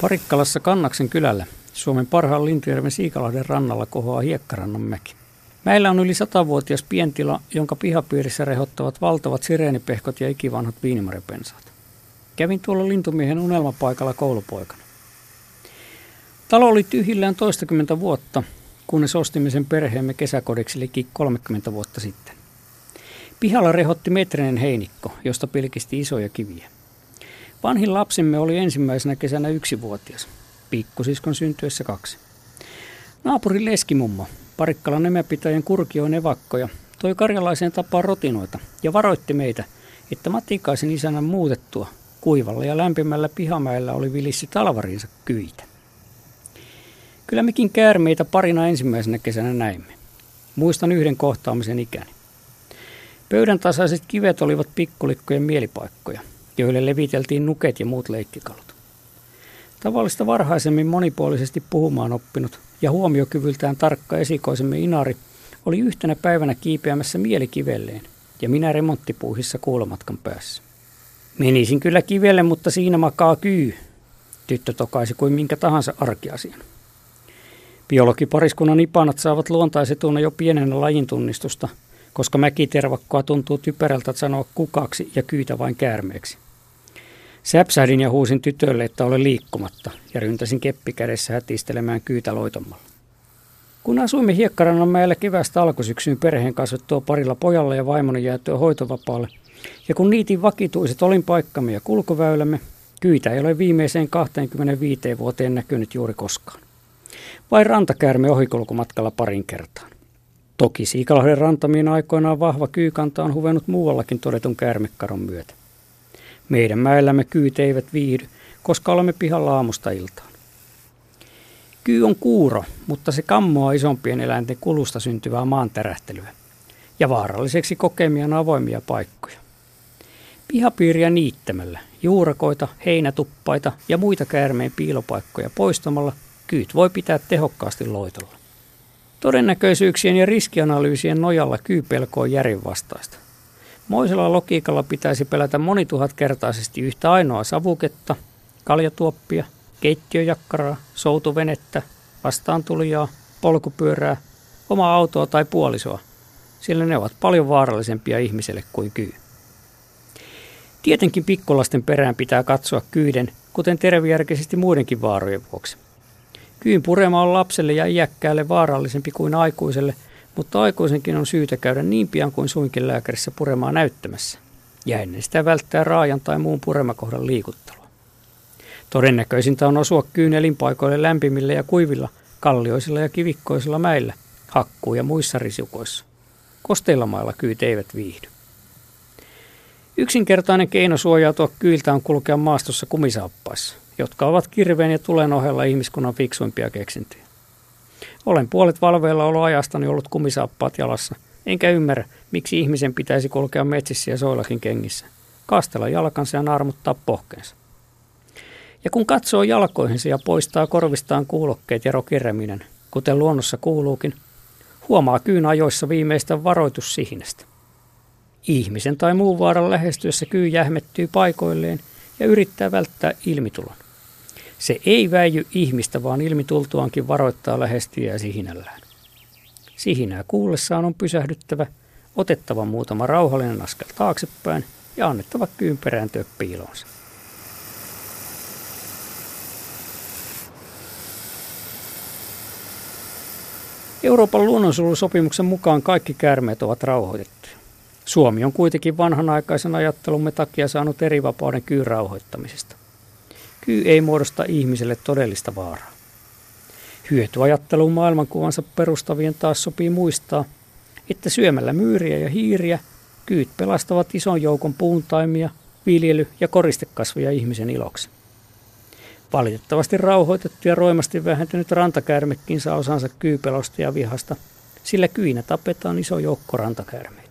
Parikkalassa Kannaksen kylällä Suomen parhaan Lintujärven Siikalahden rannalla kohoaa Hiekkarannan mäki. Mäellä on yli satavuotias pientila, jonka pihapiirissä rehottavat valtavat sireenipehkot ja ikivanhat viinimarepensaat. Kävin tuolla lintumiehen unelmapaikalla koulupoikana. Talo oli tyhjillään toistakymmentä vuotta, kunnes ostimme sen perheemme kesäkodiksi liki 30 vuotta sitten. Pihalla rehotti metrinen heinikko, josta pilkisti isoja kiviä. Vanhin lapsemme oli ensimmäisenä kesänä yksivuotias, pikkusiskon syntyessä kaksi. Naapurin leskimummo, Parikkalan nemäpitäjän kurkioin evakkoja, toi karjalaiseen tapaan rotinoita ja varoitti meitä, että Matikaisen isänä muutettua kuivalla ja lämpimällä pihamäellä oli vilissi talvarinsa kyitä. Kyllä mekin käärmeitä parina ensimmäisenä kesänä näimme. Muistan yhden kohtaamisen ikäni. Pöydän tasaiset kivet olivat pikkulikkojen mielipaikkoja, joille leviteltiin nuket ja muut leikkikalut. Tavallista varhaisemmin monipuolisesti puhumaan oppinut ja huomiokyvyltään tarkka esikoisemme Inari oli yhtenä päivänä kiipeämässä mielikivelleen ja minä remonttipuuhissa kuulomatkan päässä. Menisin kyllä kivelle, mutta siinä makaa kyy, tyttö tokaisi kuin minkä tahansa arkiasian. Biologipariskunnan ipanat saavat luontaisetuna jo pienenä lajintunnistusta, koska mäkitervakkoa tuntuu typerältä sanoa kukaksi ja kyytä vain käärmeeksi. Säpsähdin ja huusin tytölle, että ole liikkumatta, ja ryntäsin keppi kädessä hätistelemään kyytä loitomalla. Kun asuimme Hiekkarannan mäellä kevästä alkusyksyyn perheen kasvettua parilla pojalla ja vaimoni jäätyä hoitovapaalle, ja kun niitin vakituiset olinpaikkamme ja kulkuväylämme, kyitä ei ole viimeiseen 25 vuoteen näkynyt juuri koskaan. Vain rantakäärme ohikulkumatkalla parin kertaan. Toki Siikalahden rantamien aikoinaan vahva kyykanta on huvennut muuallakin todetun käärmekaron myötä. Meidän mäellämme kyyt eivät viihdy, koska olemme pihalla aamusta iltaan. Kyy on kuuro, mutta se kammoaa isompien eläinten kulusta syntyvää maantärähtelyä ja vaaralliseksi kokemiaan avoimia paikkoja. Pihapiiriä niittämällä, juurakoita, heinätuppaita ja muita käärmeen piilopaikkoja poistamalla kyyt voi pitää tehokkaasti loitolla. Todennäköisyyksien ja riskianalyysien nojalla kyypelko on järjenvastaista. Moisella logiikalla pitäisi pelätä monituhatkertaisesti yhtä ainoa savuketta, kaljatuoppia, keittiöjakkaraa, soutuvenettä, vastaantulijaa, polkupyörää, omaa autoa tai puolisoa, sillä ne ovat paljon vaarallisempia ihmiselle kuin kyy. Tietenkin pikkulasten perään pitää katsoa kyyden, kuten tervejärkisesti muidenkin vaarojen vuoksi. Kyyn purema on lapselle ja iäkkäälle vaarallisempi kuin aikuiselle – mutta aikuisenkin on syytä käydä niin pian kuin suinkin lääkärissä puremaa näyttämässä, ja ennen sitä välttää raajan tai muun puremakohdan liikuttelua. Todennäköisintä on osua kyyn elinpaikoille lämpimillä ja kuivilla, kallioisilla ja kivikkoisilla mäillä, hakkuu- ja muissa risukoissa. Kosteilla mailla kyyt eivät viihdy. Yksinkertainen keino suojautua kyiltä on kulkea maastossa kumisaappaissa, jotka ovat kirveen ja tulen ohella ihmiskunnan fiksuimpia keksintöjä. Olen puolet valveillaoloajastani ollut kumisaappaat jalassa, enkä ymmärrä, miksi ihmisen pitäisi kulkea metsissä ja soillakin kengissä, kastella jalkansa ja naarmuttaa pohkeensa. Ja kun katsoo jalkoihinsa ja poistaa korvistaan kuulokkeet ja rokireminen, kuten luonnossa kuuluukin, huomaa kyyn ajoissa viimeistä varoitussihnästä. Ihmisen tai muun vaaran lähestyessä kyy jähmettyy paikoilleen ja yrittää välttää ilmitulon. Se ei väijy ihmistä, vaan ilmi tultuankin varoittaa lähestyjää sihinällään. Sihinää kuullessaan on pysähdyttävä, otettava muutama rauhallinen askel taaksepäin ja annettava kyyn perääntyä piilonsa. Euroopan luonnonsuojelusopimuksen mukaan kaikki käärmeet ovat rauhoitettuja. Suomi on kuitenkin vanhanaikaisen ajattelumme takia saanut eri vapauden kyyn rauhoittamisesta. Kyy ei muodosta ihmiselle todellista vaaraa. Hyötyajatteluun maailmankuvansa perustavien taas sopii muistaa, että syömällä myyriä ja hiiriä kyyt pelastavat ison joukon puuntaimia, viljely- ja koristekasveja ihmisen iloksi. Valitettavasti rauhoitettu ja roimasti vähentynyt rantakäärmekin saa osansa kyypelosta ja vihasta, sillä kyinä tapetaan iso joukko rantakäärmeitä.